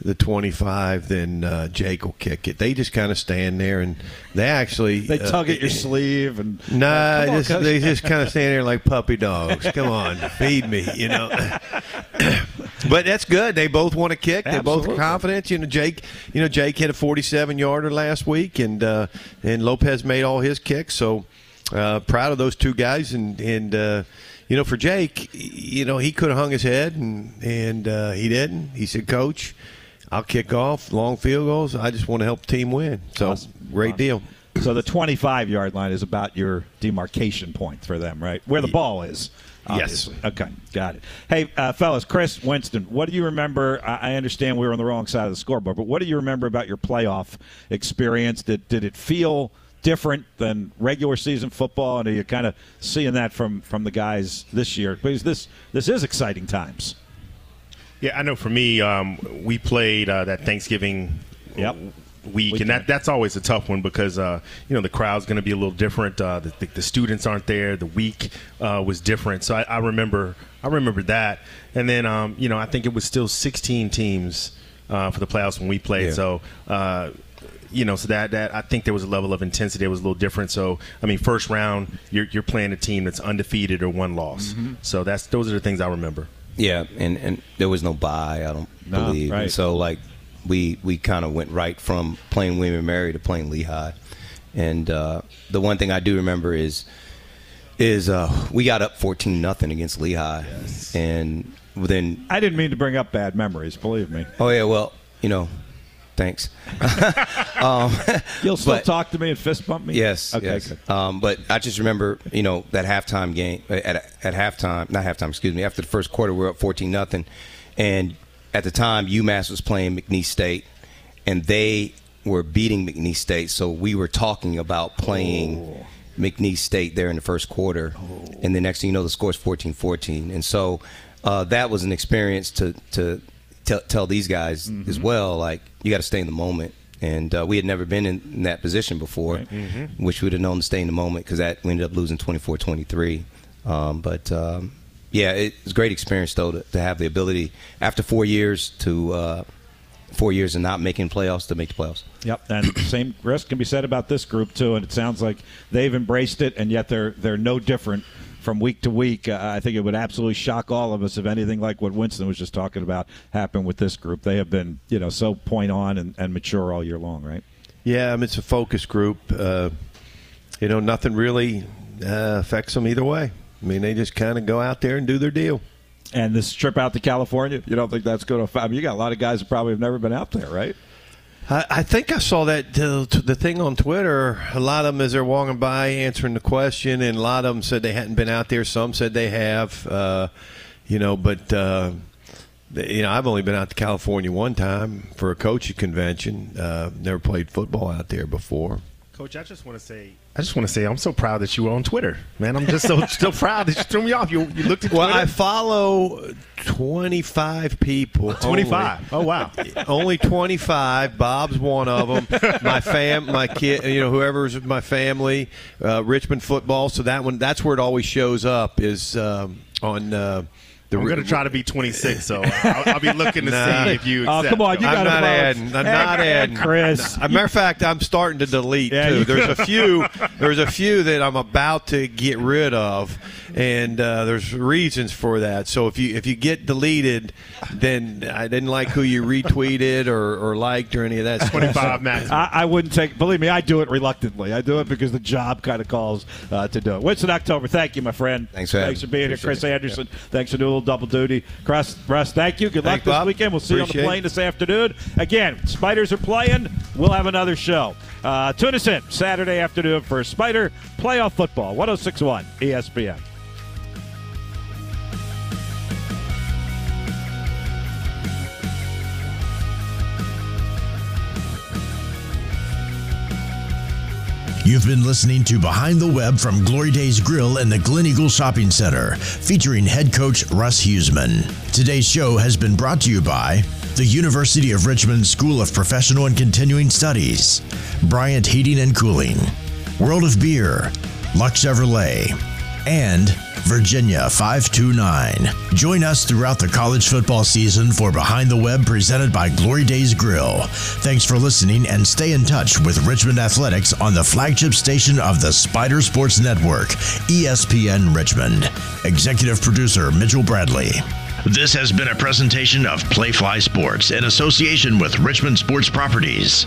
the 25, then uh, Jake will kick it. They just kind of stand there and they actually they tug uh, at your sleeve and Nah, on, just, they just kind of stand there like puppy dogs. Come on, [LAUGHS] feed me, you know. [COUGHS] but that's good. They both want to kick. They're both confident. You know, Jake. You know, Jake hit a 47 yarder last week, and uh, and Lopez made all his kicks. So uh, proud of those two guys. And and uh, you know, for Jake, you know, he could have hung his head, and and uh, he didn't. He said, "Coach, I'll kick off long field goals. I just want to help the team win." So Awesome. great deal. So the 25 yard line is about your demarcation point for them, right? Where the ball is. Yes. Okay, got it. Hey, uh, fellas, Chris Winston, what do you remember? I, I understand we were on the wrong side of the scoreboard, but what do you remember about your playoff experience? Did did it feel different than regular season football? And are you kind of seeing that from from the guys this year? Because this this is exciting times. Yeah, I know. For me, um, we played uh, that Thanksgiving Yep. week, and that that's always a tough one because uh, you know the crowd's going to be a little different. Uh, the, the, the students aren't there. The week uh, was different, so I, I remember I remember that. And then um, you know I think it was still 16 teams uh, for the playoffs when we played. Yeah. So. Uh, you know, so that, that I think there was a level of intensity that was a little different. So, I mean, first round, you're, you're playing a team that's undefeated or one loss. Mm-hmm. So that's those are the things I remember. Yeah, and, and there was no buy, I don't No, believe. right. And so like we we kind of went right from playing William and Mary to playing Lehigh. And uh, the one thing I do remember is is uh, we got up 14 nothing against Lehigh. And then I didn't mean to bring up bad memories, believe me. oh yeah, well, you know, thanks. [LAUGHS] [LAUGHS] You'll still But- talk to me and fist bump me. Yes. Okay. yes. Good. Um, but I just remember, you know, that halftime game at at halftime, not halftime, excuse me. After the first quarter, we were up fourteen nothing, and at the time, UMass was playing McNeese State, and they were beating McNeese State. So we were talking about playing McNeese State there in the first quarter, and the next thing you know, the score is 14-14. and so uh, that was an experience to to tell, tell these guys as well. Like you got to stay in the moment. And uh, we had never been in, in that position before, which we'd have known to stay in the moment because that we ended up losing 24-23. Um, but um, yeah, it was a great experience though to, to have the ability after four years to uh, four years and not making playoffs to make the playoffs. Yep, and [COUGHS] same risk can be said about this group too. And it sounds like they've embraced it, and yet they're they're no different from week to week. Uh, I think it would absolutely shock all of us if anything like what Winston was just talking about happened with this group. They have been you know so point on and, and mature all year long, right? Yeah, I mean, it's a focus group. Uh, you know, nothing really uh, affects them either way. I mean, they just kind of go out there and do their deal. And this trip out to California, you don't think that's going to? I mean, you got a lot of guys that probably have never been out there, right? I, I think I saw that uh, t- the thing on Twitter. A lot of them, as they're walking by, answering the question, and a lot of them said they hadn't been out there. Some said they have. Uh, you know, but uh, you know, I've only been out to California one time for a coaching convention. Uh, never played football out there before. Coach, I just want to say, I just want to say, I'm so proud that you were on Twitter, man. I'm just so [LAUGHS] so proud that you threw me off. You you looked at Well, Twitter. I follow 25 people. 25. Oh wow. Only, [LAUGHS] only 25. Bob's one of them. My fam, my kid, you know, whoever's my family, uh, Richmond football. So that one, that's where it always shows up is um, on uh, the. I'm going to try to be 26, so I'll, I'll be looking to [LAUGHS] Nah. see if you. Oh, Accept. come on, you I'm gotta not vote. adding. I'm not adding. Chris. As a matter of fact, I'm starting to delete Yeah, too. There's a [LAUGHS] few. There's a few that I'm about to get rid of, and uh, there's reasons for that. So if you if you get deleted, then I didn't like who you retweeted or, or liked or any of that. 25 max. I, I wouldn't take. Believe me, I do it reluctantly. I do it because the job kind of calls uh, to do it. Winston October, thank you, my friend. Thanks for thanks for being me. here, Chris it. Anderson. Thanks for doing a little little double duty. Russ, Russ thank you. Good Thanks, luck this Bob. weekend. We'll see you on the plane this afternoon. Again, Spiders are playing. We'll have another show. Uh, tune us in Saturday afternoon for Spider Playoff Football, 1061 ESPN. You've been listening to Behind the Web from Glory Days Grill in the Glen Eagle Shopping Center, featuring head coach Russ Huesman. Today's show has been brought to you by the University of Richmond School of Professional and Continuing Studies, Bryant Heating and Cooling, World of Beer, Lux Chevrolet, and Virginia 529. Join us throughout the college football season for Behind the Web presented by Glory Days Grill. Thanks for listening and stay in touch with Richmond Athletics on the flagship station of the Spider Sports Network, ESPN Richmond. Executive producer Mitchell Bradley. This has been a presentation of Playfly Sports in association with Richmond Sports Properties.